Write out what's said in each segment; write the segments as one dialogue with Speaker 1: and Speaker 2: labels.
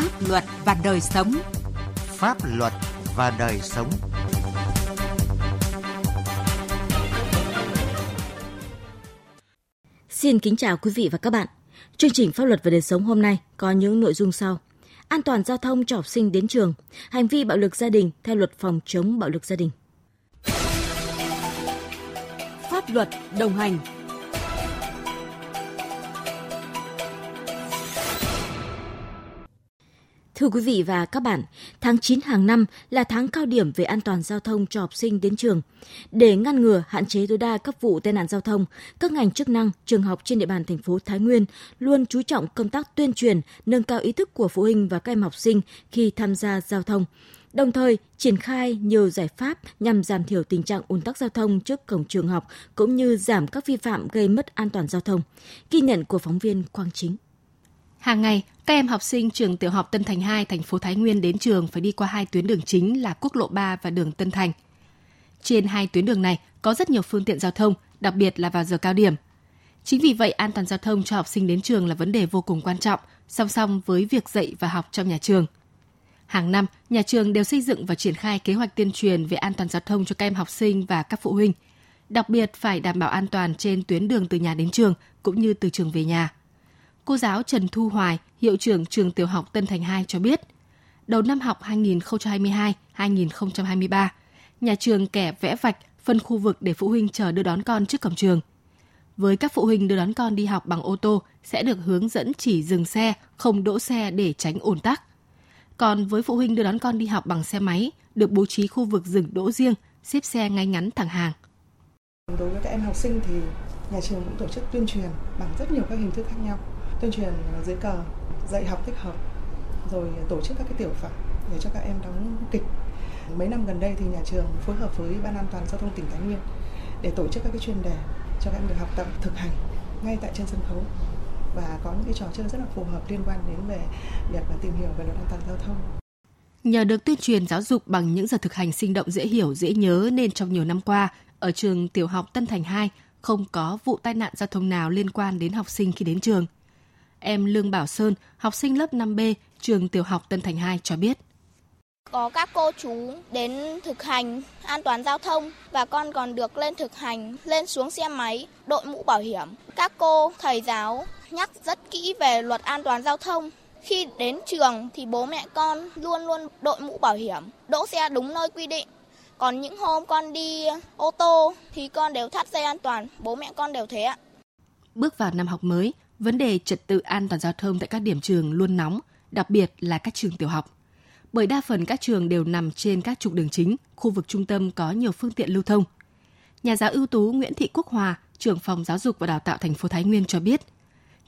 Speaker 1: pháp luật và đời sống.
Speaker 2: Pháp luật và đời sống.
Speaker 3: Xin kính chào quý vị và các bạn. Chương trình Pháp luật và đời sống hôm nay có những nội dung sau. An toàn giao thông cho học sinh đến trường, hành vi bạo lực gia đình theo luật phòng chống bạo lực gia đình.
Speaker 1: Pháp luật đồng hành
Speaker 3: Thưa quý vị và các bạn, tháng 9 hàng năm là tháng cao điểm về an toàn giao thông cho học sinh đến trường. Để ngăn ngừa, hạn chế tối đa các vụ tai nạn giao thông, các ngành chức năng, trường học trên địa bàn thành phố Thái Nguyên luôn chú trọng công tác tuyên truyền, nâng cao ý thức của phụ huynh và các em học sinh khi tham gia giao thông. Đồng thời, triển khai nhiều giải pháp nhằm giảm thiểu tình trạng ùn tắc giao thông trước cổng trường học cũng như giảm các vi phạm gây mất an toàn giao thông. Ghi nhận của phóng viên Quang Chính.
Speaker 4: Hàng ngày, các em học sinh trường tiểu học Tân Thành 2, thành phố Thái Nguyên đến trường phải đi qua hai tuyến đường chính là quốc lộ 3 và đường Tân Thành. Trên hai tuyến đường này có rất nhiều phương tiện giao thông, đặc biệt là vào giờ cao điểm. Chính vì vậy, an toàn giao thông cho học sinh đến trường là vấn đề vô cùng quan trọng, song song với việc dạy và học trong nhà trường. Hàng năm, nhà trường đều xây dựng và triển khai kế hoạch tuyên truyền về an toàn giao thông cho các em học sinh và các phụ huynh. Đặc biệt phải đảm bảo an toàn trên tuyến đường từ nhà đến trường cũng như từ trường về nhà. Cô giáo Trần Thu Hoài, hiệu trưởng trường tiểu học Tân Thành 2 cho biết, đầu năm học 2022-2023, nhà trường kẻ vẽ vạch phân khu vực để phụ huynh chờ đưa đón con trước cổng trường. Với các phụ huynh đưa đón con đi học bằng ô tô sẽ được hướng dẫn chỉ dừng xe, không đỗ xe để tránh ồn tắc. Còn với phụ huynh đưa đón con đi học bằng xe máy, được bố trí khu vực dừng đỗ riêng, xếp xe ngay ngắn thẳng hàng.
Speaker 5: Đối với các em học sinh thì nhà trường cũng tổ chức tuyên truyền bằng rất nhiều các hình thức khác nhau tuyên truyền ờ, dưới cờ dạy học tích hợp rồi tổ chức các cái tiểu phẩm để cho các em đóng kịch. Mấy năm gần đây thì nhà trường phối hợp với ban an toàn giao thông tỉnh thái nguyên để tổ chức các cái chuyên đề cho các em được học tập thực hành ngay tại trên sân khấu. Và có những cái trò chơi rất là phù hợp liên quan đến về việc là tìm hiểu về luật an toàn giao thông.
Speaker 4: Nhờ được tuyên truyền giáo dục bằng những giờ thực hành sinh động dễ hiểu, dễ nhớ nên trong nhiều năm qua, ở trường tiểu học Tân Thành 2 không có vụ tai nạn giao thông nào liên quan đến học sinh khi đến trường. Em Lương Bảo Sơn, học sinh lớp 5B, trường tiểu học Tân Thành 2 cho biết.
Speaker 6: Có các cô chú đến thực hành an toàn giao thông và con còn được lên thực hành, lên xuống xe máy, đội mũ bảo hiểm. Các cô, thầy giáo nhắc rất kỹ về luật an toàn giao thông. Khi đến trường thì bố mẹ con luôn luôn đội mũ bảo hiểm, đỗ xe đúng nơi quy định. Còn những hôm con đi ô tô thì con đều thắt dây an toàn, bố mẹ con đều thế ạ.
Speaker 4: Bước vào năm học mới, vấn đề trật tự an toàn giao thông tại các điểm trường luôn nóng, đặc biệt là các trường tiểu học. Bởi đa phần các trường đều nằm trên các trục đường chính, khu vực trung tâm có nhiều phương tiện lưu thông. Nhà giáo ưu tú Nguyễn Thị Quốc Hòa, trưởng phòng giáo dục và đào tạo thành phố Thái Nguyên cho biết,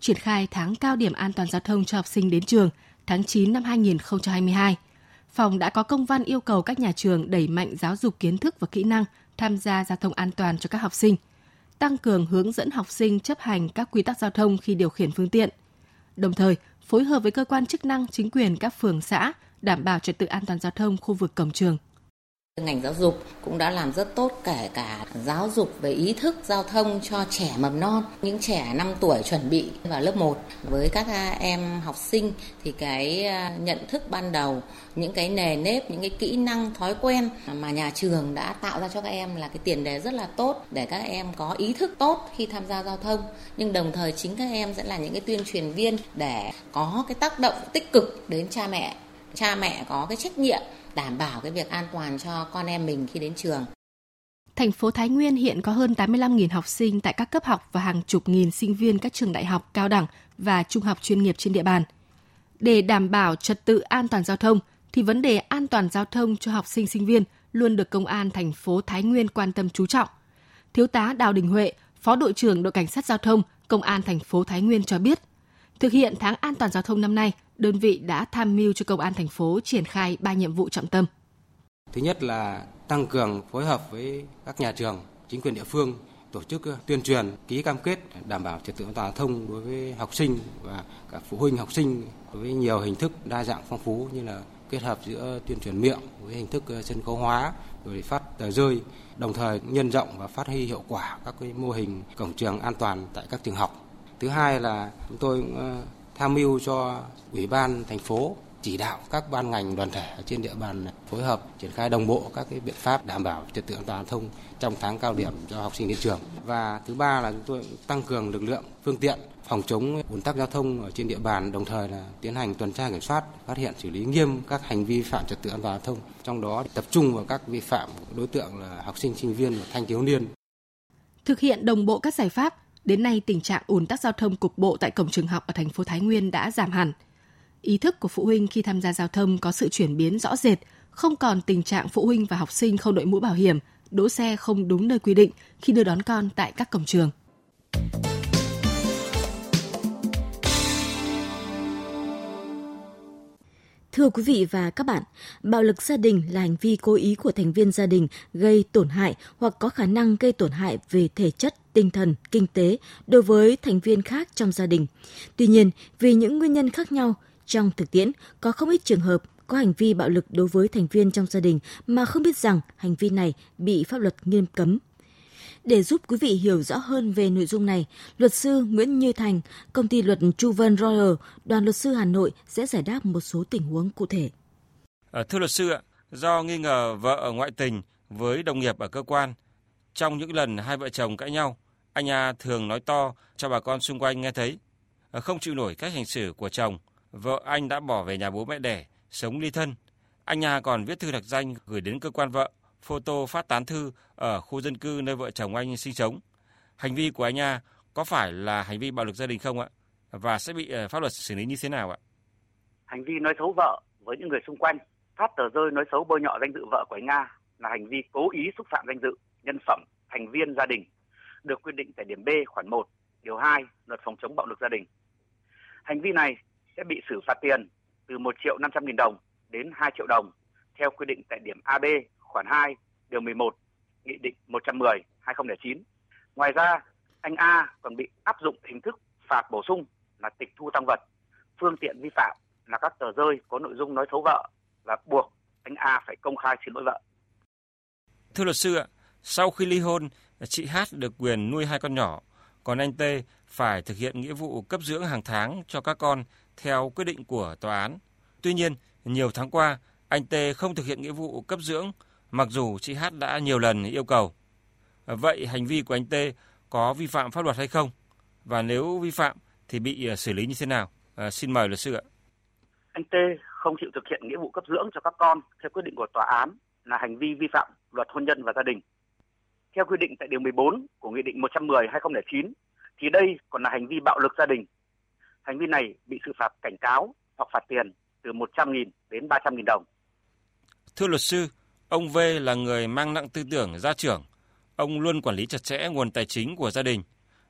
Speaker 4: triển khai tháng cao điểm an toàn giao thông cho học sinh đến trường tháng 9 năm 2022, phòng đã có công văn yêu cầu các nhà trường đẩy mạnh giáo dục kiến thức và kỹ năng tham gia giao thông an toàn cho các học sinh – tăng cường hướng dẫn học sinh chấp hành các quy tắc giao thông khi điều khiển phương tiện. Đồng thời, phối hợp với cơ quan chức năng, chính quyền các phường xã đảm bảo trật tự an toàn giao thông khu vực cổng trường.
Speaker 7: Ngành giáo dục cũng đã làm rất tốt kể cả giáo dục về ý thức giao thông cho trẻ mầm non, những trẻ 5 tuổi chuẩn bị vào lớp 1. Với các à, em học sinh thì cái à, nhận thức ban đầu, những cái nề nếp, những cái kỹ năng, thói quen mà nhà trường đã tạo ra cho các em là cái tiền đề rất là tốt để các em có ý thức tốt khi tham gia giao thông. Nhưng đồng thời chính các em sẽ là những cái tuyên truyền viên để có cái tác động tích cực đến cha mẹ. Cha mẹ có cái trách nhiệm đảm bảo cái việc an toàn cho con em mình khi đến trường.
Speaker 4: Thành phố Thái Nguyên hiện có hơn 85.000 học sinh tại các cấp học và hàng chục nghìn sinh viên các trường đại học, cao đẳng và trung học chuyên nghiệp trên địa bàn. Để đảm bảo trật tự an toàn giao thông thì vấn đề an toàn giao thông cho học sinh sinh viên luôn được công an thành phố Thái Nguyên quan tâm chú trọng. Thiếu tá Đào Đình Huệ, Phó đội trưởng đội cảnh sát giao thông, Công an thành phố Thái Nguyên cho biết, thực hiện tháng an toàn giao thông năm nay, đơn vị đã tham mưu cho công an thành phố triển khai ba nhiệm vụ trọng tâm.
Speaker 8: Thứ nhất là tăng cường phối hợp với các nhà trường, chính quyền địa phương tổ chức ờ, tuyên truyền, ký cam kết đảm bảo trật tự an toàn giao thông đối với học sinh và cả phụ huynh học sinh với nhiều hình thức đa dạng phong phú như là kết hợp giữa tuyên truyền miệng với hình thức ờ, sân khấu hóa rồi phát tờ rơi đồng thời nhân rộng và phát huy hiệu quả các cái mô hình cổng trường an toàn tại các trường học thứ hai là chúng tôi cũng ờ, tham mưu cho ủy ban thành phố chỉ đạo các ban ngành đoàn thể trên địa bàn phối hợp triển khai đồng bộ các cái biện pháp đảm bảo trật tự an toàn giao thông trong tháng cao điểm cho học sinh đến trường. Và thứ ba là chúng tôi tăng cường lực lượng, phương tiện phòng chống ùn tắc giao thông ở trên địa bàn, đồng thời là tiến hành tuần tra kiểm soát, phát hiện xử lý nghiêm các hành vi phạm trật tự an toàn giao thông. Trong đó tập trung vào các vi phạm đối tượng là học sinh, sinh viên và thanh thiếu niên.
Speaker 4: Thực hiện đồng bộ các giải pháp, đến nay tình trạng ùn tắc giao thông cục bộ tại cổng trường học ở thành phố Thái Nguyên đã giảm hẳn. Ý thức của phụ huynh khi tham gia giao thông có sự chuyển biến rõ rệt, không còn tình trạng phụ huynh và học sinh không đội mũ bảo hiểm, đỗ xe không đúng nơi quy định khi đưa đón con tại các cổng trường.
Speaker 3: Thưa quý vị và các bạn, bạo lực gia đình là hành vi cố ý của thành viên gia đình gây tổn hại hoặc có khả năng gây tổn hại về thể chất, tinh thần, kinh tế đối với thành viên khác trong gia đình. Tuy nhiên, vì những nguyên nhân khác nhau, trong thực tiễn có không ít trường hợp có hành vi bạo lực đối với thành viên trong gia đình mà không biết rằng hành vi này bị pháp luật nghiêm cấm để giúp quý vị hiểu rõ hơn về nội dung này, luật sư Nguyễn Như Thành, công ty luật Chu Vân Royal, đoàn luật sư Hà Nội sẽ giải đáp một số tình huống cụ thể.
Speaker 9: À, thưa luật sư ạ, do nghi ngờ vợ ở ngoại tình với đồng nghiệp ở cơ quan, trong những lần hai vợ chồng cãi nhau, anh A thường nói to cho bà con xung quanh nghe thấy. Ờ, không chịu nổi cách hành xử của chồng, vợ anh đã bỏ về nhà bố mẹ đẻ, sống ly thân. Anh A còn viết thư đặc danh gửi đến cơ quan vợ photo phát tán thư ở khu dân cư nơi vợ chồng anh sinh sống. Hành vi của anh A có phải là hành vi bạo lực gia đình không ạ? Và sẽ bị ờ, pháp luật xử lý như thế nào ạ?
Speaker 10: Hành vi nói xấu vợ với những người xung quanh, phát tờ rơi nói xấu bôi nhọ danh dự vợ của anh A là hành vi cố ý xúc phạm danh dự, nhân phẩm, thành viên gia đình, được quy định tại điểm B khoản 1, điều 2 luật phòng chống bạo lực gia đình. Hành vi này sẽ bị xử phạt tiền từ 1 triệu 500 nghìn đồng đến 2 triệu đồng theo quy định tại điểm AB khoản 2 điều 11 Nghị định 110 2009. Ngoài ra, anh A còn bị áp dụng hình thức phạt bổ sung là tịch thu tăng vật, phương tiện vi phạm là các tờ rơi có nội dung nói xấu vợ và buộc anh A phải công khai xin lỗi vợ.
Speaker 9: Thưa luật sư ạ, sau khi ly hôn, chị H được quyền nuôi hai con nhỏ, còn anh T phải thực hiện nghĩa vụ cấp dưỡng hàng tháng cho các con theo quyết định của tòa án. Tuy nhiên, nhiều tháng qua, anh T không thực hiện nghĩa vụ cấp dưỡng mặc dù chị H đã nhiều lần yêu cầu. Vậy hành vi của anh T có vi phạm pháp luật hay không? Và nếu vi phạm thì bị ờ, xử lý như thế nào? À, xin mời luật sư ạ.
Speaker 10: Anh T không chịu thực hiện nghĩa vụ cấp dưỡng cho các con theo quyết định của tòa án là hành vi vi phạm luật hôn nhân và gia đình. Theo quy định tại điều 14 của Nghị định 110-2009 thì đây còn là hành vi bạo lực gia đình. Hành vi này bị xử phạt cảnh cáo hoặc phạt tiền từ 100.000 đến 300.000 đồng.
Speaker 9: Thưa luật sư, Ông V là người mang nặng tư tưởng gia trưởng. Ông luôn quản lý chặt chẽ nguồn tài chính của gia đình.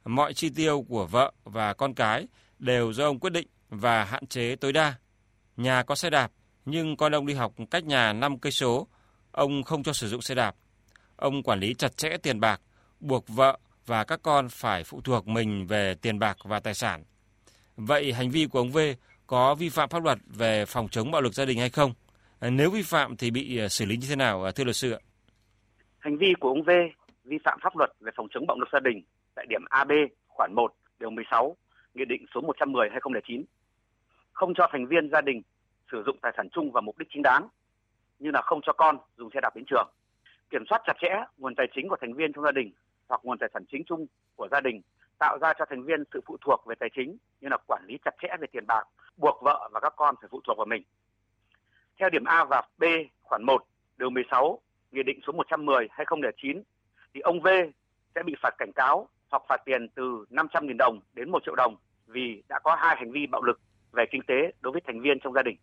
Speaker 9: Mọi chi tiêu của vợ và con cái đều do ông quyết định và hạn chế tối đa. Nhà có xe đạp, nhưng con ông đi học cách nhà 5 cây số, ông không cho sử dụng xe đạp. Ông quản lý chặt chẽ tiền bạc, buộc vợ và các con phải phụ thuộc mình về tiền bạc và tài sản. Vậy hành vi của ông V có vi phạm pháp luật về phòng chống bạo lực gia đình hay không? Nếu vi phạm thì bị ờ, xử lý như thế nào ờ, thưa luật sư ạ?
Speaker 10: Hành vi của ông V vi phạm pháp luật về phòng chống bạo lực gia đình tại điểm AB khoản 1 điều 16 Nghị định số 110/2009 không cho thành viên gia đình sử dụng tài sản chung vào mục đích chính đáng như là không cho con dùng xe đạp đến trường, kiểm soát chặt chẽ nguồn tài chính của thành viên trong gia đình hoặc nguồn tài sản chính chung của gia đình tạo ra cho thành viên sự phụ thuộc về tài chính như là quản lý chặt chẽ về tiền bạc, buộc vợ và các con phải phụ thuộc vào mình theo điểm A và B khoản 1 điều 16 Nghị định số 110 2009 thì ông V sẽ bị phạt cảnh cáo hoặc phạt tiền từ 500.000 đồng đến 1 triệu đồng vì đã có hai hành vi bạo lực về kinh tế đối với thành viên trong gia đình.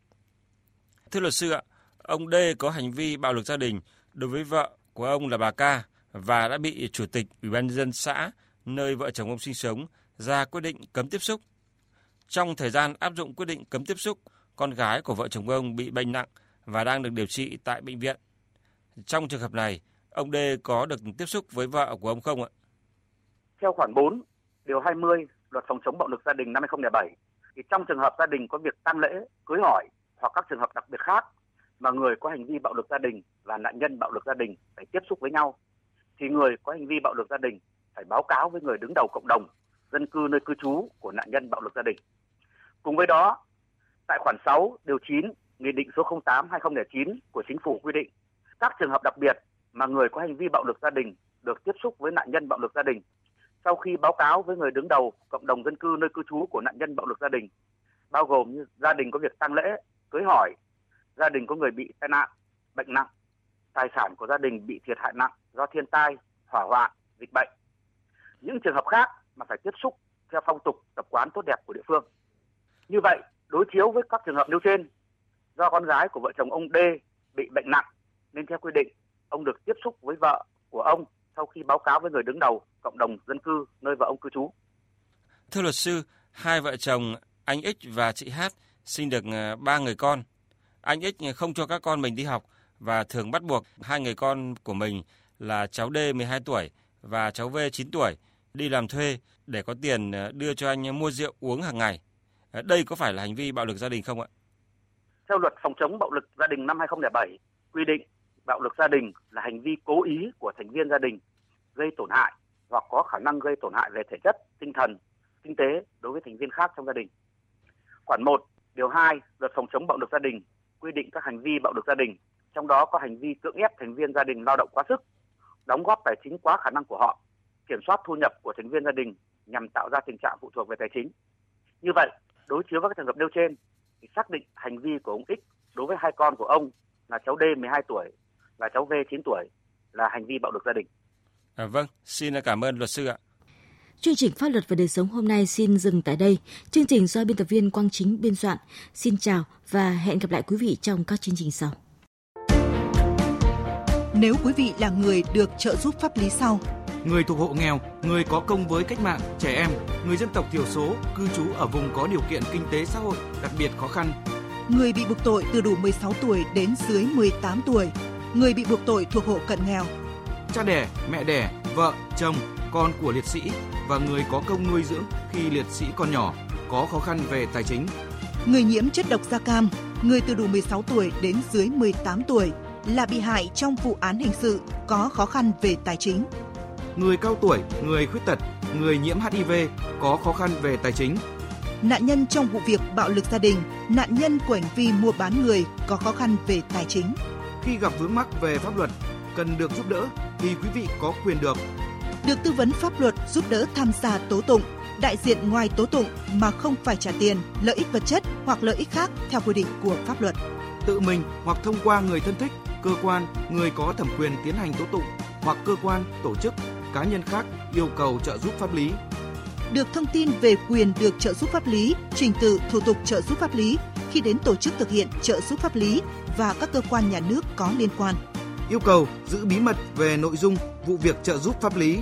Speaker 9: Thưa luật sư ạ, ông D có hành vi bạo lực gia đình đối với vợ của ông là bà Ca và đã bị chủ tịch Ủy ban nhân dân xã nơi vợ chồng ông sinh sống ra quyết định cấm tiếp xúc. Trong thời gian áp dụng quyết định cấm tiếp xúc, con gái của vợ chồng ông bị bệnh nặng và đang được điều trị tại bệnh viện. Trong trường hợp này, ông D có được tiếp xúc với vợ của ông không ạ?
Speaker 10: Theo khoản 4, điều 20 Luật phòng chống bạo lực gia đình năm 2007 thì trong trường hợp gia đình có việc tang lễ, cưới hỏi hoặc các trường hợp đặc biệt khác mà người có hành vi bạo lực gia đình và nạn nhân bạo lực gia đình phải tiếp xúc với nhau thì người có hành vi bạo lực gia đình phải báo cáo với người đứng đầu cộng đồng dân cư nơi cư trú của nạn nhân bạo lực gia đình. Cùng với đó, Tại khoản 6 điều 9 Nghị định số 08/2009 của Chính phủ quy định các trường hợp đặc biệt mà người có hành vi bạo lực gia đình được tiếp xúc với nạn nhân bạo lực gia đình sau khi báo cáo với người đứng đầu cộng đồng dân cư nơi cư trú của nạn nhân bạo lực gia đình bao gồm như gia đình có việc tang lễ, cưới hỏi, gia đình có người bị tai nạn, bệnh nặng, tài sản của gia đình bị thiệt hại nặng do thiên tai, hỏa hoạn, dịch bệnh. Những trường hợp khác mà phải tiếp xúc theo phong tục tập quán tốt đẹp của địa phương. Như vậy, đối chiếu với các trường hợp nêu trên, do con gái của vợ chồng ông D bị bệnh nặng nên theo quy định ông được tiếp xúc với vợ của ông sau khi báo cáo với người đứng đầu cộng đồng dân cư nơi vợ ông cư trú.
Speaker 9: Thưa luật sư, hai vợ chồng anh X và chị H sinh được ờ, ba người con. Anh X không cho các con mình đi học và thường bắt buộc hai người con của mình là cháu D 12 tuổi và cháu V 9 tuổi đi làm thuê để có tiền ờ, đưa cho anh mua rượu uống hàng ngày. Ờ, đây có phải là hành vi bạo lực gia đình không ạ?
Speaker 10: Theo luật phòng chống bạo lực gia đình năm 2007 quy định bạo lực gia đình là hành vi cố ý của thành viên gia đình gây tổn hại hoặc có khả năng gây tổn hại về thể chất, tinh thần, kinh tế đối với thành viên khác trong gia đình. Khoản 1, điều 2 luật phòng chống bạo lực gia đình quy định các hành vi bạo lực gia đình, trong đó có hành vi cưỡng ép thành viên gia đình lao động quá sức, đóng góp tài chính quá khả năng của họ, kiểm soát thu nhập của thành viên gia đình nhằm tạo ra tình trạng phụ thuộc về tài chính. Như vậy, đối chiếu với các trường hợp nêu trên thì xác định hành vi của ông X đối với hai con của ông là cháu D 12 tuổi và cháu V 9 tuổi là hành vi bạo lực gia đình.
Speaker 9: À, vâng, xin cảm ơn luật sư ạ.
Speaker 3: Chương trình Pháp luật và đời sống hôm nay xin dừng tại đây. Chương trình do biên tập viên Quang Chính biên soạn. Xin chào và hẹn gặp lại quý vị trong các chương trình sau.
Speaker 11: Nếu quý vị là người được trợ giúp pháp lý sau,
Speaker 12: người thuộc hộ nghèo, người có công với cách mạng, trẻ em, người dân tộc thiểu số, cư trú ở vùng có điều kiện kinh tế xã hội đặc biệt khó khăn,
Speaker 11: người bị buộc tội từ đủ 16 tuổi đến dưới 18 tuổi, người bị buộc tội thuộc hộ cận nghèo,
Speaker 12: cha đẻ, mẹ đẻ, vợ, chồng, con của liệt sĩ và người có công nuôi dưỡng khi liệt sĩ còn nhỏ có khó khăn về tài chính.
Speaker 11: Người nhiễm chất độc da cam, người từ đủ 16 tuổi đến dưới 18 tuổi là bị hại trong vụ án hình sự có khó khăn về tài chính.
Speaker 12: Người cao tuổi, người khuyết tật, người nhiễm HIV có khó khăn về tài chính.
Speaker 11: Nạn nhân trong vụ việc bạo lực gia đình, nạn nhân của hành vi mua bán người có khó khăn về tài chính.
Speaker 12: Khi gặp vướng mắc về pháp luật, cần được giúp đỡ thì quý vị có quyền được
Speaker 11: được tư vấn pháp luật giúp đỡ tham gia tố tụng, đại diện ngoài tố tụng mà không phải trả tiền, lợi ích vật chất hoặc lợi ích khác theo quy định của pháp luật.
Speaker 12: Tự mình hoặc thông qua người thân thích, cơ quan, người có thẩm quyền tiến hành tố tụng hoặc cơ quan, tổ chức, cá nhân khác yêu cầu trợ giúp pháp lý.
Speaker 11: Được thông tin về quyền được trợ giúp pháp lý, trình tự thủ tục trợ giúp pháp lý khi đến tổ chức thực hiện trợ giúp pháp lý và các cơ quan nhà nước có liên quan.
Speaker 12: Yêu cầu giữ bí mật về nội dung vụ việc trợ giúp pháp lý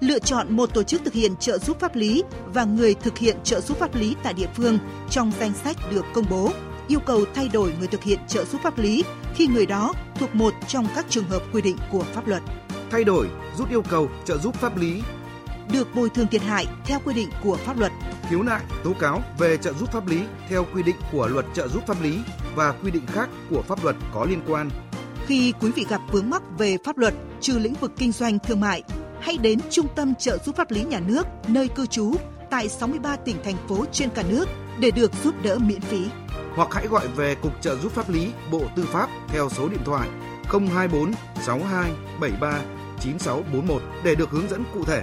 Speaker 11: lựa chọn một tổ chức thực hiện trợ giúp pháp lý và người thực hiện trợ giúp pháp lý tại địa phương trong danh sách được công bố, yêu cầu thay đổi người thực hiện trợ giúp pháp lý khi người đó thuộc một trong các trường hợp quy định của pháp luật.
Speaker 12: Thay đổi, rút yêu cầu trợ giúp pháp lý
Speaker 11: được bồi thường thiệt hại theo quy định của pháp luật.
Speaker 12: Khiếu nại, tố cáo về trợ giúp pháp lý theo quy định của luật trợ giúp pháp lý và quy định khác của pháp luật có liên quan.
Speaker 11: Khi quý vị gặp vướng mắc về pháp luật trừ lĩnh vực kinh doanh thương mại, hãy đến Trung tâm trợ giúp pháp lý nhà nước nơi cư trú tại 63 tỉnh thành phố trên cả nước để được giúp đỡ miễn phí.
Speaker 12: Hoặc hãy gọi về Cục trợ giúp pháp lý Bộ Tư pháp theo số điện thoại 024 62 73 9641 để được hướng dẫn cụ thể.